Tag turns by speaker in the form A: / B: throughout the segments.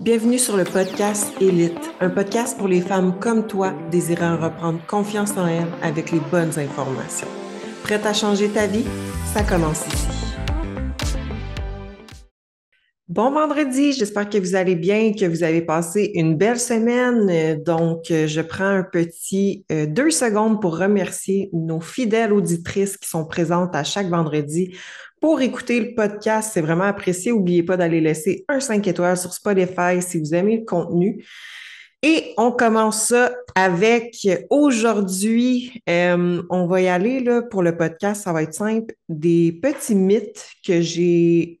A: Bienvenue sur le podcast Élite, un podcast pour les femmes comme toi désirant reprendre confiance en elles avec les bonnes informations. Prête à changer ta vie? Ça commence ici. Bon vendredi, j'espère que vous allez bien, que vous avez passé une belle semaine. Donc, je prends un petit euh, deux secondes pour remercier nos fidèles auditrices qui sont présentes à chaque vendredi pour écouter le podcast. C'est vraiment apprécié. N'oubliez pas d'aller laisser un 5 étoiles sur Spotify si vous aimez le contenu. Et on commence ça avec aujourd'hui, euh, on va y aller là, pour le podcast, ça va être simple, des petits mythes que j'ai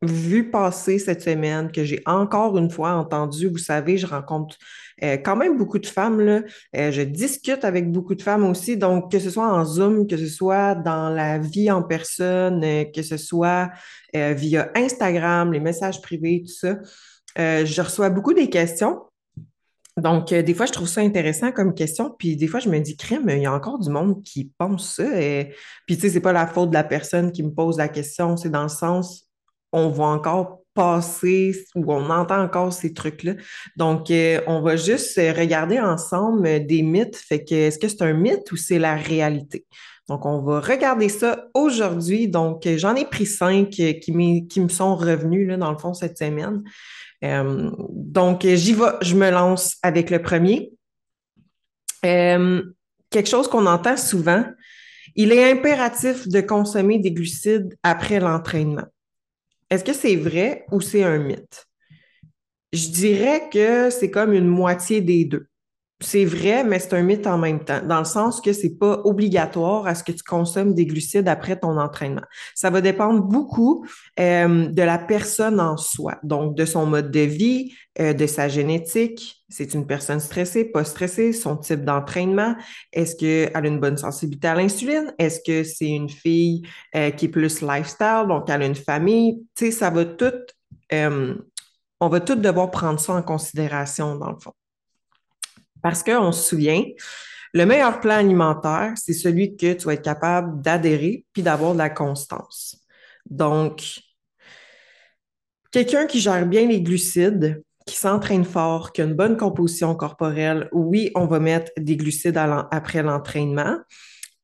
A: vu passer cette semaine, que j'ai encore une fois entendu. Vous savez, je rencontre euh, quand même beaucoup de femmes. Là. Euh, je discute avec beaucoup de femmes aussi. Donc, que ce soit en Zoom, que ce soit dans la vie en personne, euh, que ce soit via Instagram, les messages privés, tout ça, je reçois beaucoup des questions. Donc, des fois, je trouve ça intéressant comme question, puis des fois, je me dis, crème, il y a encore du monde qui pense ça. Et... Puis, tu sais, c'est pas la faute de la personne qui me pose la question, c'est dans le sens, on voit encore passer ou on entend encore ces trucs-là. Donc, euh, on va juste regarder ensemble euh, des mythes. Fait que, est-ce que c'est un mythe ou c'est la réalité? Donc, on va regarder ça aujourd'hui. Donc, euh, j'en ai pris cinq qui, qui me sont revenus, là, dans le fond, cette semaine. donc, j'y vais, je me lance avec le premier. quelque chose qu'on entend souvent, il est impératif de consommer des glucides après l'entraînement. Est-ce que c'est vrai ou c'est un mythe? Je dirais que c'est comme une moitié des deux. C'est vrai, mais c'est un mythe en même temps, dans le sens que c'est pas obligatoire à ce que tu consommes des glucides après ton entraînement. Ça va dépendre beaucoup euh, de la personne en soi, donc de son mode de vie, euh, de sa génétique. C'est une personne stressée, pas stressée, son type d'entraînement. Est-ce qu'elle a une bonne sensibilité à l'insuline? Est-ce que c'est une fille euh, qui est plus lifestyle, donc elle a une famille? Tu sais, ça va tout, on va tout devoir prendre ça en considération dans le fond. Parce qu'on se souvient, le meilleur plan alimentaire, c'est celui que tu vas être capable d'adhérer puis d'avoir de la constance. Donc, quelqu'un qui gère bien les glucides, qui s'entraîne fort, qui a une bonne composition corporelle, oui, on va mettre des glucides après l'entraînement,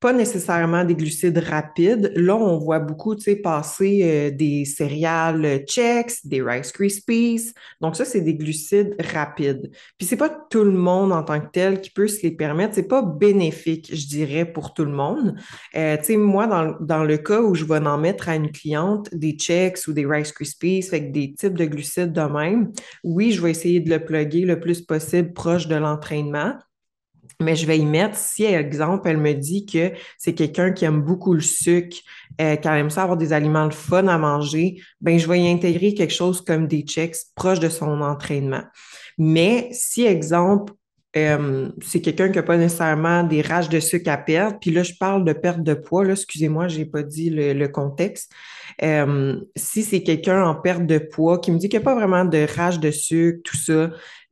A: pas nécessairement des glucides rapides. Là, on voit beaucoup, tu sais, passer euh, des céréales euh, Chex, des Rice Krispies. Donc ça, c'est des glucides rapides. Puis c'est pas tout le monde en tant que tel qui peut se les permettre. C'est pas bénéfique, je dirais, pour tout le monde. Euh, tu sais, moi, dans, dans, le cas où je vais en mettre à une cliente des Chex ou des Rice Krispies, avec des types de glucides de même, oui, je vais essayer de le plugger le plus possible proche de l'entraînement mais je vais y mettre, si, exemple, elle me dit que c'est quelqu'un qui aime beaucoup le sucre, euh, qui aime ça avoir des aliments le fun à manger, ben je vais y intégrer quelque chose comme des checks proches de son entraînement. Mais si, exemple, euh, c'est quelqu'un qui n'a pas nécessairement des rages de sucre à perdre, puis là, je parle de perte de poids, là, excusez-moi, je n'ai pas dit le, contexte. Euh, si c'est quelqu'un en perte de poids qui me dit qu'il n'y a pas vraiment de rage de sucre, tout ça,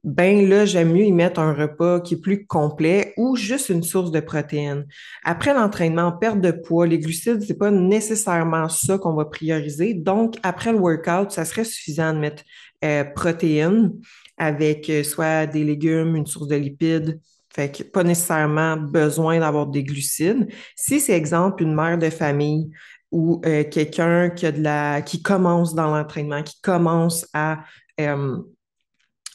A: ben là, j'aime mieux y mettre un repas qui est plus complet ou juste une source de protéines. Après l'entraînement, perte de poids, les glucides, c'est pas nécessairement ça qu'on va prioriser. Donc, après le workout, ça serait suffisant de mettre euh, protéines avec euh, soit des légumes, une source de lipides, fait que pas nécessairement besoin d'avoir des glucides. Si c'est exemple une mère de famille ou euh, quelqu'un qui a de la qui commence dans l'entraînement, qui commence à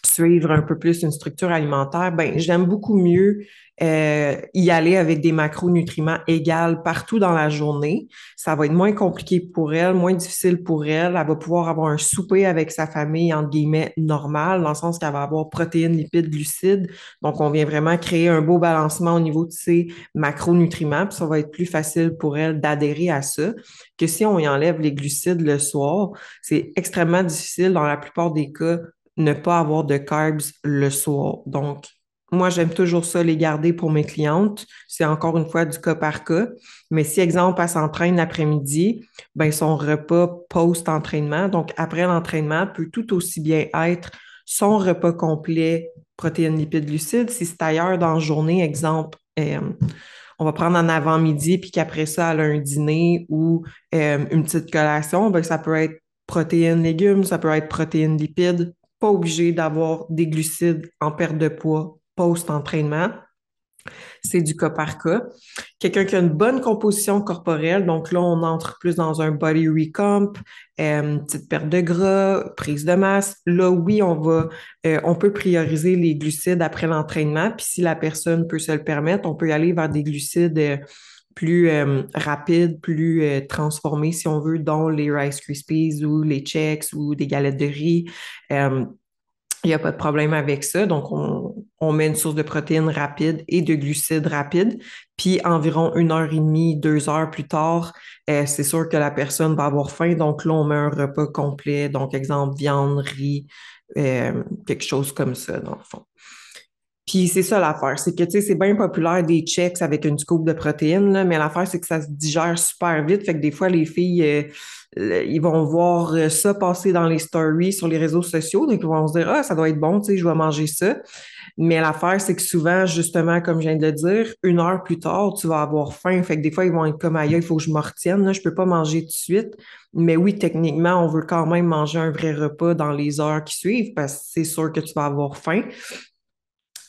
A: suivre un peu plus une structure alimentaire, ben, j'aime beaucoup mieux euh, y aller avec des macronutriments égales partout dans la journée. Ça va être moins compliqué pour elle, moins difficile pour elle. Elle va pouvoir avoir un souper avec sa famille, entre guillemets, normal, dans le sens qu'elle va avoir protéines, lipides, glucides. Donc, on vient vraiment créer un beau balancement au niveau de ses macronutriments, puis ça va être plus facile pour elle d'adhérer à ça que si on y enlève les glucides le soir. C'est extrêmement difficile dans la plupart des cas ne pas avoir de carbs le soir. Donc, moi, j'aime toujours ça les garder pour mes clientes. C'est encore une fois du cas par cas. Mais si, exemple, elle s'entraîne l'après-midi, ben son repas post-entraînement, donc après l'entraînement, peut tout aussi bien être son repas complet, protéines, lipides, glucides. Si c'est ailleurs dans la journée, exemple, euh, on va prendre en avant-midi, puis qu'après ça, elle a un dîner ou euh, une petite collation, ben, ça peut être protéines, légumes, ça peut être protéines, lipides, pas obligé d'avoir des glucides en perte de poids post-entraînement. C'est du cas par cas. Quelqu'un qui a une bonne composition corporelle, donc là, on entre plus dans un body recomp, euh, petite perte de gras, prise de masse. Là, oui, on va, euh, on peut prioriser les glucides après l'entraînement. Puis si la personne peut se le permettre, on peut aller vers des glucides euh, plus rapides, plus transformés, si on veut, dont les Rice Krispies ou les Chex ou des galettes de riz. Il n'y a pas de problème avec ça. Donc, on, met une source de protéines rapide et de glucides rapides. Puis, environ une heure et demie, deux heures plus tard, euh, c'est sûr que la personne va avoir faim. Donc, là, on met un repas complet. Donc, exemple, viande, riz, euh, quelque chose comme ça, dans le fond. Puis c'est ça l'affaire, c'est que tu sais, c'est bien populaire des checks avec une scoop de protéines, là, mais l'affaire, c'est que ça se digère super vite. Fait que des fois, les filles, euh, ils vont voir euh, ça passer dans les stories sur les réseaux sociaux. Donc, ils vont se dire Ah, ça doit être bon, tu sais, je vais manger ça. Mais l'affaire, c'est que souvent, justement, comme je viens de le dire, une heure plus tard, tu vas avoir faim. Fait que des fois, ils vont être comme aïe, il faut que je me retienne, là, je peux pas manger tout de suite. Mais oui, techniquement, on veut quand même manger un vrai repas dans les heures qui suivent parce que c'est sûr que tu vas avoir faim.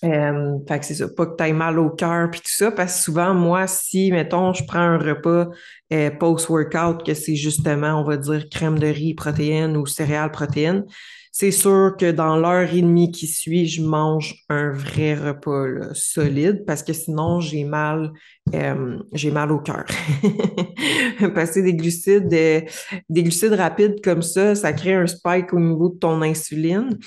A: Euh, que c'est ça, pas que tu ailles mal au cœur puis tout ça, parce que souvent, moi, si, mettons, je prends un repas euh, post-workout, que c'est justement, on va dire, crème de riz, protéines ou céréales, protéines, c'est sûr que dans l'heure et demie qui suit, je mange un vrai repas solide parce que sinon, j'ai mal, euh, mal au cœur. Passer des glucides, des glucides rapides comme ça, ça crée un spike au niveau de ton insuline.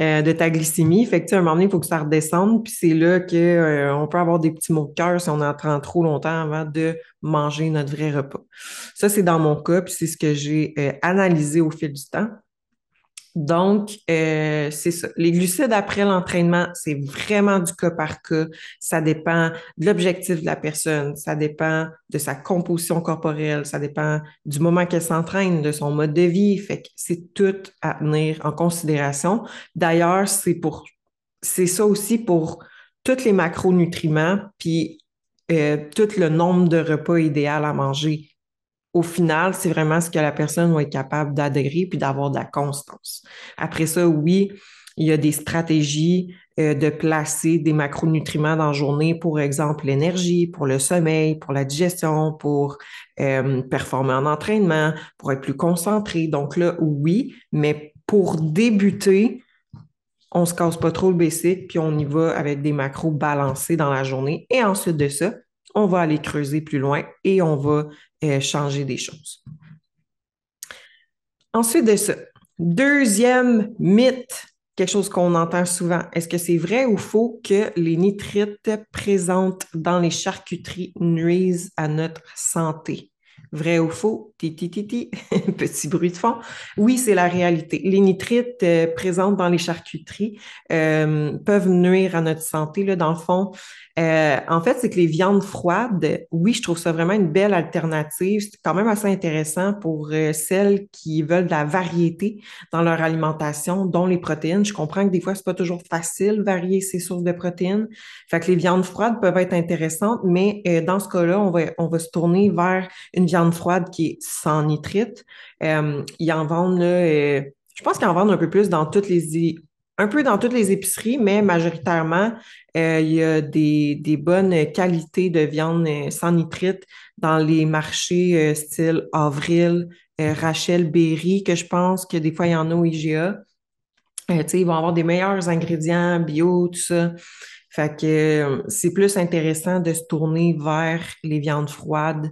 A: Euh, de ta glycémie. Fait que, à un moment donné, il faut que ça redescende. Puis c'est là qu'on euh, peut avoir des petits maux de cœur si on attend trop longtemps avant de manger notre vrai repas. Ça, c'est dans mon cas, puis c'est ce que j'ai euh, analysé au fil du temps. Donc, euh, c'est ça. Les glucides après l'entraînement, c'est vraiment du cas par cas. Ça dépend de l'objectif de la personne, ça dépend de sa composition corporelle, ça dépend du moment qu'elle s'entraîne, de son mode de vie. Fait que c'est tout à tenir en considération. D'ailleurs, c'est pour, c'est ça aussi pour tous les macronutriments, puis euh, tout le nombre de repas idéal à manger au final, c'est vraiment ce que la personne va être capable d'adhérer puis d'avoir de la constance. Après ça, oui, il y a des stratégies euh, de placer des macronutriments dans la journée, pour exemple l'énergie, pour le sommeil, pour la digestion, pour euh, performer en entraînement, pour être plus concentré. Donc là, oui, mais pour débuter, on se casse pas trop le basic, puis on y va avec des macros balancés dans la journée. Et ensuite de ça, on va aller creuser plus loin et on va euh, changer des choses. Ensuite de ça, deuxième mythe, quelque chose qu'on entend souvent. Est-ce que c'est vrai ou faux que les nitrites présentes dans les charcuteries nuisent à notre santé? Vrai ou faux? Petit bruit de fond. Oui, c'est la réalité. Les nitrites euh, présentes dans les charcuteries euh, peuvent nuire à notre santé. Là, dans le fond, euh, en fait, c'est que les viandes froides, oui, je trouve ça vraiment une belle alternative. C'est quand même assez intéressant pour celles qui veulent de la variété dans leur alimentation, dont les protéines. Je comprends que des fois, c'est pas toujours facile varier ces sources de protéines. Fait que les viandes froides peuvent être intéressantes, mais dans ce cas-là, on va, on va se tourner vers une viande froide qui est sans nitrite. Euh, ils en vendent, euh, je pense qu'ils en vendent un peu plus dans toutes les, un peu dans toutes les épiceries, mais majoritairement, euh, il y a des, bonnes qualités de viande sans nitrite dans les marchés style Avril, Rachel Berry, que je pense que des fois, il y en a au IGA. ils vont avoir des meilleurs ingrédients bio, tout ça. Fait que c'est plus intéressant de se tourner vers les viandes froides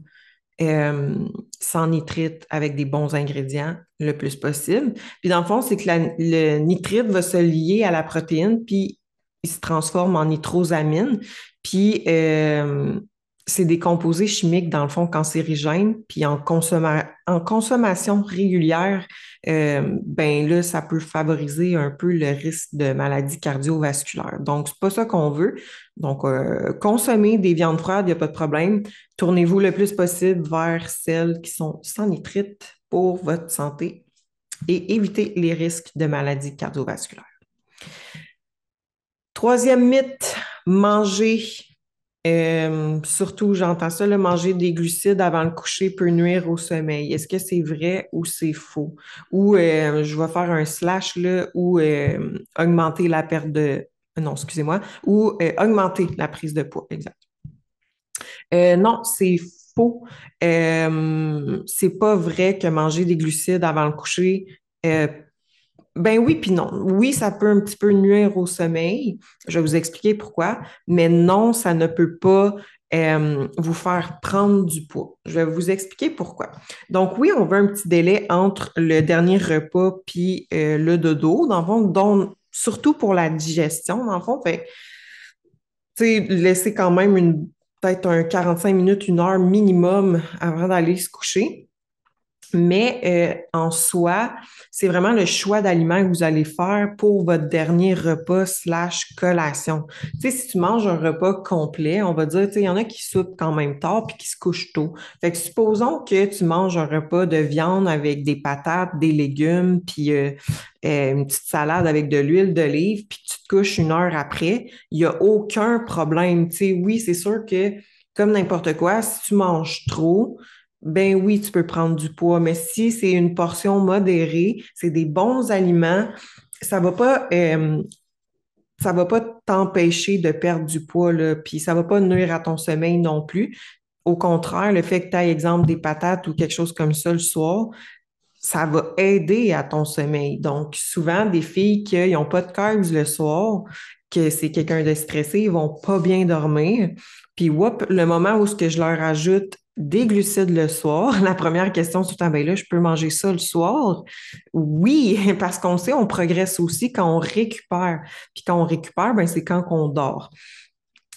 A: euh, sans nitrite avec des bons ingrédients le plus possible. Puis dans le fond, c'est que le nitrite va se lier à la protéine, puis il se transforme en nitrosamine. Puis euh, c'est des composés chimiques, dans le fond, cancérigènes, puis en, en consommation régulière, euh, ben là, ça peut favoriser un peu le risque de maladies cardiovasculaires. Donc, c'est pas ça qu'on veut. Donc, euh, consommer des viandes froides, il n'y a pas de problème. Tournez-vous le plus possible vers celles qui sont sans nitrite pour votre santé et éviter les risques de maladies cardiovasculaires. Troisième mythe, manger Euh, surtout, j'entends ça, le manger des glucides avant le coucher peut nuire au sommeil. Est-ce que c'est vrai ou c'est faux? Ou euh, je vais faire un slash là, ou euh, augmenter la perte de... Non, excusez-moi. Ou augmenter la prise de poids, exact. non, c'est faux. c'est pas vrai que manger des glucides avant le coucher ben oui, puis non. Oui, ça peut un petit peu nuire au sommeil. Je vais vous expliquer pourquoi. Mais non, ça ne peut pas euh, vous faire prendre du poids. Je vais vous expliquer pourquoi. Donc oui, on veut un petit délai entre le dernier repas puis euh, le dodo, dans le fond, surtout pour la digestion, dans le fond. Fait, laisser quand même une peut-être un 45 minutes, une heure minimum avant d'aller se coucher. Mais euh, en soi, c'est vraiment le choix d'aliments que vous allez faire pour votre dernier repas slash collation. Tu sais, si tu manges un repas complet, on va dire, tu sais, il y en a qui soupent quand même tard puis qui se couchent tôt. Fait que supposons que tu manges un repas de viande avec des patates, des légumes, puis euh, euh, une petite salade avec de l'huile d'olive, puis tu te couches une heure après, il n'y a aucun problème. Tu sais, oui, c'est sûr que comme n'importe quoi, si tu manges trop, ben oui, tu peux prendre du poids, mais si c'est une portion modérée, c'est des bons aliments, ça va pas, euh, ça va pas t'empêcher de perdre du poids, puis ça va pas nuire à ton sommeil non plus. Au contraire, le fait que tu aies, exemple, des patates ou quelque chose comme ça le soir, ça va aider à ton sommeil. Donc, souvent, des filles qui n'ont pas de carbs le soir, que c'est quelqu'un de stressé, ils vont pas bien dormir. Puis, le moment où ce que je leur ajoute des glucides le soir. La première question, c'est ben là, je peux manger ça le soir? Oui, parce qu'on sait, on progresse aussi quand on récupère. Puis quand on récupère, ben, c'est quand on dort.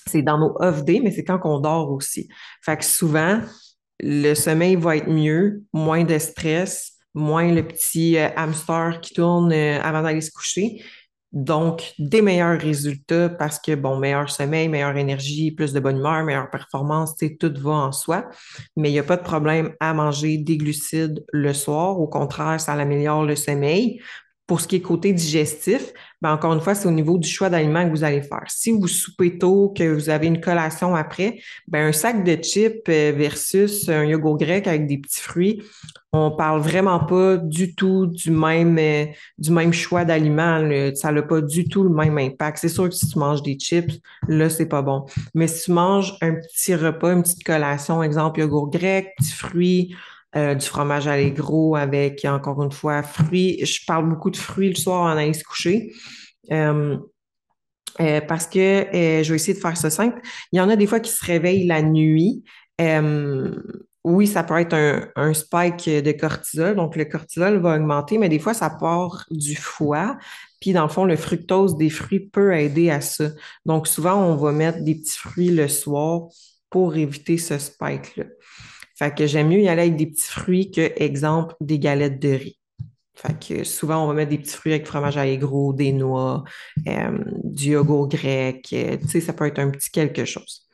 A: C'est dans nos off days, mais c'est quand on dort aussi. Fait que souvent, le sommeil va être mieux, moins de stress, moins le petit euh, hamster qui tourne euh, avant d'aller se coucher. Donc, des meilleurs résultats parce que, bon, meilleur sommeil, meilleure énergie, plus de bonne humeur, meilleure performance, tout va en soi. Mais il n'y a pas de problème à manger des glucides le soir. Au contraire, ça améliore le sommeil. Pour ce qui est côté digestif, ben encore une fois, c'est au niveau du choix d'aliments que vous allez faire. Si vous soupez tôt, que vous avez une collation après, ben un sac de chips euh, versus un yogourt grec avec des petits fruits, on parle vraiment pas du tout du même, euh, du même choix d'aliments. Ça n'a pas du tout le même impact. C'est sûr que si tu manges des chips, là, c'est pas bon. Mais si tu manges un petit repas, une petite collation, exemple yogourt grec, petits fruits, euh, du fromage allégro avec, encore une fois, fruits. Je parle beaucoup de fruits le soir en allant se coucher. Euh, euh, parce que je vais essayer de faire ça simple. Il y en a des fois qui se réveillent la nuit. oui, ça peut être un, un, spike de cortisol, donc le cortisol va augmenter, mais des fois, ça part du foie. Puis, dans le fond, le fructose des fruits peut aider à ça. Donc, souvent, on va mettre des petits fruits le soir pour éviter ce spike-là. Fait que j'aime mieux y aller avec des petits fruits que, exemple, des galettes de riz. Fait que souvent, on va mettre des petits fruits avec fromage à gros, des noix, euh, du yogourt grec. Euh, tu sais, ça peut être un petit quelque chose.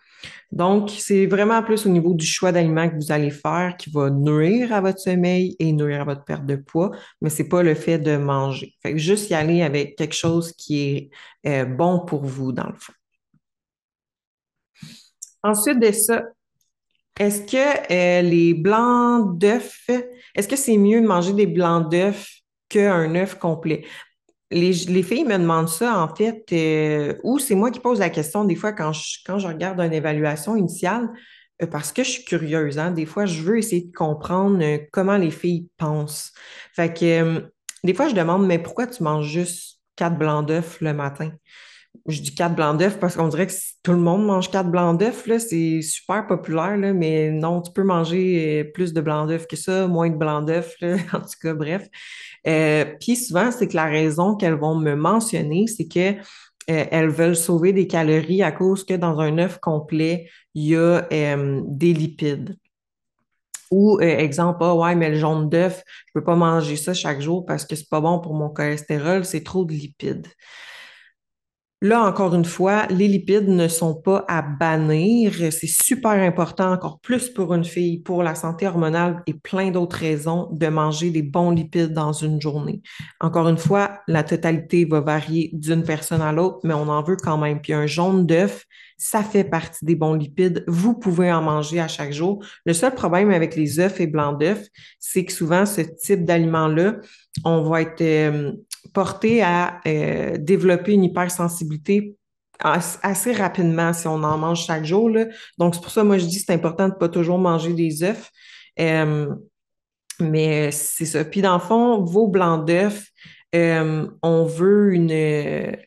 A: Donc, c'est vraiment plus au niveau du choix d'aliments que vous allez faire qui va nuire à votre sommeil et nuire à votre perte de poids, mais c'est pas le fait de manger. Fait que juste y aller avec quelque chose qui est euh, bon pour vous, dans le fond. Ensuite de ça, est-ce que euh, les blancs d'œufs, est-ce que c'est mieux de manger des blancs d'œufs qu'un œuf complet? Les, filles me demandent ça, en fait, euh, ou c'est moi qui pose la question des fois quand je, regarde une évaluation initiale, euh, parce que je suis curieuse, hein, des fois, je veux essayer de comprendre comment les filles pensent. Fait que des fois, je demande, mais pourquoi tu manges juste quatre blancs d'œufs le matin? Je dis quatre blancs d'œufs parce qu'on dirait que tout le monde mange quatre blancs d'œufs, c'est super populaire, là, mais non, tu peux manger euh, plus de blancs d'œufs que ça, moins de blancs d'œufs, en tout cas, bref. Euh, puis souvent, c'est que la raison qu'elles vont me mentionner, c'est que euh, elles veulent sauver des calories à cause que dans un œuf complet, il y a des lipides. Ou, exemple, ah ouais, mais le jaune d'œuf, je peux pas manger ça chaque jour parce que c'est pas bon pour mon cholestérol, c'est trop de lipides. Là, encore une fois, les lipides ne sont pas à bannir. C'est super important, encore plus pour une fille, pour la santé hormonale et plein d'autres raisons, de manger des bons lipides dans une journée. Encore une fois, la totalité va varier d'une personne à l'autre, mais on en veut quand même. Puis un jaune d'œuf, ça fait partie des bons lipides. Vous pouvez en manger à chaque jour. Le seul problème avec les œufs et blancs d'œufs, c'est que souvent, ce type d'aliment-là, on va être euh, porté à euh, développer une hypersensibilité assez rapidement si on en mange chaque jour. Là. Donc, c'est pour ça, moi, je dis c'est important de ne pas toujours manger des œufs. Euh, mais c'est ça. Puis, dans le fond, vos blancs d'œufs, euh, on veut une.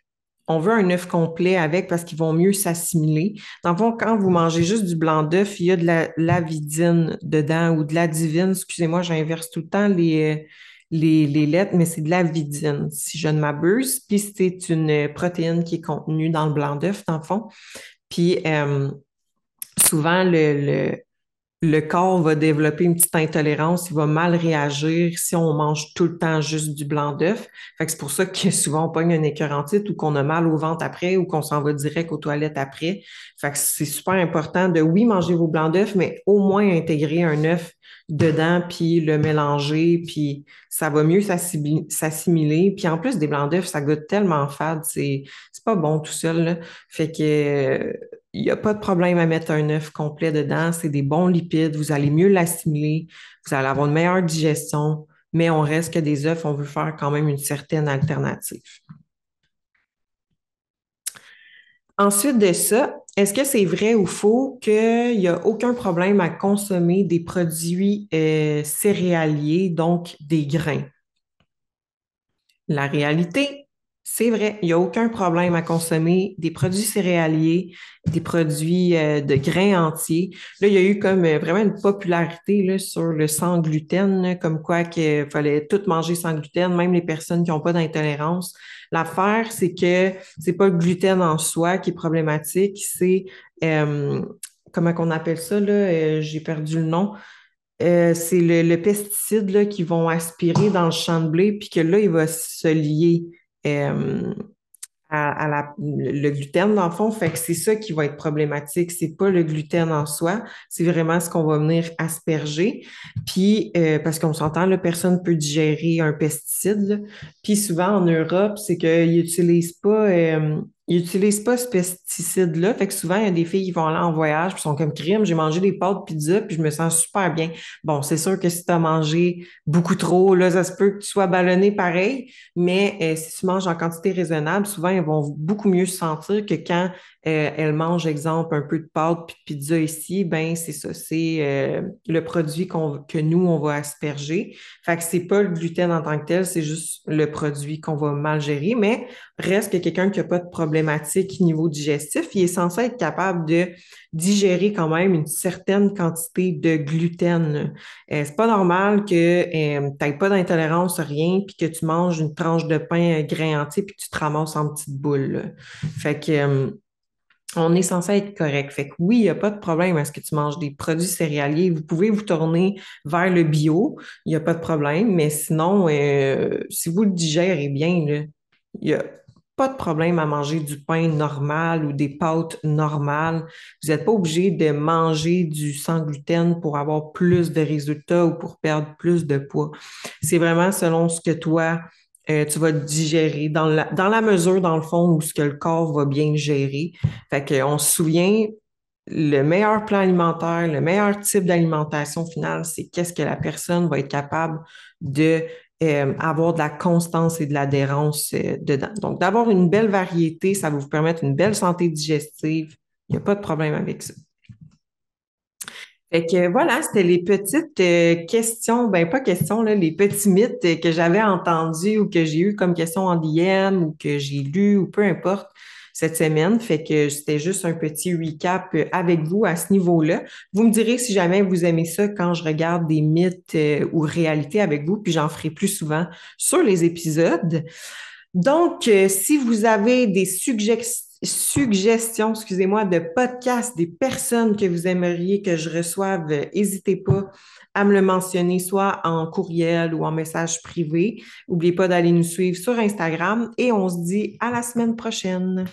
A: On veut un œuf complet avec parce qu'ils vont mieux s'assimiler. Dans le fond, quand vous mangez juste du blanc d'œuf, il y a de la, la vidine dedans ou de la divine. Excusez-moi, j'inverse tout le temps les, les, lettres, mais c'est de la vidine, si je ne m'abuse. Puis c'est une protéine qui est contenue dans le blanc d'œuf, dans le fond. Puis euh, souvent, le, le, corps va développer une petite intolérance, il va mal réagir si on mange tout le temps juste du blanc d'œuf. Fait que c'est pour ça que souvent on pogne un écœurantite ou qu'on a mal au ventre après ou qu'on s'en va direct aux toilettes après. Fait que c'est super important de, oui, manger vos blancs d'œufs, mais au moins intégrer un œuf dedans, puis le mélanger, puis ça va mieux s'assimiler. Puis en plus, des blancs d'œufs, ça goûte tellement fade, c'est pas bon tout seul. Fait que il n'y a pas de problème à mettre un œuf complet dedans. C'est des bons lipides, vous allez mieux l'assimiler, vous allez avoir une meilleure digestion, mais on reste que des œufs, on veut faire quand même une certaine alternative. Ensuite de ça, est-ce que c'est vrai ou faux qu'il n'y a aucun problème à consommer des produits euh, céréaliers, donc des grains? La réalité, c'est vrai, il n'y a aucun problème à consommer des produits céréaliers, des produits euh, de grains entiers. Là, il y a eu comme euh, vraiment une popularité sur le sans gluten, comme quoi qu'il fallait tout manger sans gluten, même les personnes qui n'ont pas d'intolérance. L'affaire, c'est que c'est pas le gluten en soi qui est problématique, c'est euh, comment qu'on appelle ça, j'ai perdu le nom. c'est le, pesticide là, qu'ils vont aspirer dans le champ de blé, puis que là, il va se lier euh, à, la, le gluten, dans le fond. Fait que c'est ça qui va être problématique. C'est pas le gluten en soi, c'est vraiment ce qu'on va venir asperger. Puis, euh, parce qu'on s'entend, la personne peut digérer un pesticide. Puis souvent en Europe, c'est qu'ils n'utilisent pas euh, ils n'utilisent pas ce pesticide-là. Fait que souvent, il y a des filles qui vont aller en voyage puis sont comme crime, j'ai mangé des pâtes pizza puis je me sens super bien. Bon, c'est sûr que si tu as mangé beaucoup trop, là, ça se peut que tu sois ballonné pareil, mais euh, si tu manges en quantité raisonnable, souvent, ils vont beaucoup mieux se sentir que quand euh, elles mangent, exemple, un peu de pâtes puis de pizza ici, ben c'est ça, c'est euh, le produit que nous, on va asperger. Fait que c'est pas le gluten en tant que tel, c'est juste le produit qu'on va mal gérer, mais reste que quelqu'un qui n'a pas de problématique niveau digestif, il est censé être capable de digérer quand même une certaine quantité de gluten. Euh, c'est pas normal que euh, tu n'aies pas d'intolérance rien, puis que tu manges une tranche de pain grain entier, puis que tu te ramasses en petites boules. Fait que on est censé être correct. Fait que oui, il n'y a pas de problème à ce que tu manges des produits céréaliers. Vous pouvez vous tourner vers le bio, il n'y a pas de problème, mais sinon, si vous le digérez bien, il n'y a pas de problème à manger du pain normal ou des pâtes normales. Vous n'êtes pas obligé de manger du sans gluten pour avoir plus de résultats ou pour perdre plus de poids. C'est vraiment selon ce que toi, euh, tu vas digérer dans la, dans la mesure, dans le fond, où ce que le corps va bien gérer. Fait qu'on se souvient, le meilleur plan alimentaire, le meilleur type d'alimentation finale, c'est qu'est-ce que la personne va être capable de euh, avoir de la constance et de l'adhérence euh, dedans. Donc, d'avoir une belle variété, ça va vous permettre une belle santé digestive. Il n'y a pas de problème avec ça. Fait que voilà, c'était les petites euh, questions, ben pas questions, là, les petits mythes que j'avais entendus ou que j'ai eu comme questions en DM ou que j'ai lu ou peu importe cette semaine. Fait que c'était juste un petit recap avec vous à ce niveau-là. Vous me direz si jamais vous aimez ça quand je regarde des mythes euh, ou réalités avec vous, puis j'en ferai plus souvent sur les épisodes. Donc, euh, si vous avez des suggestions, excusez-moi, de podcasts, des personnes que vous aimeriez que je reçoive, n'hésitez pas à me le mentionner, soit en courriel ou en message privé. N'oubliez pas d'aller nous suivre sur Instagram et on se dit à la semaine prochaine.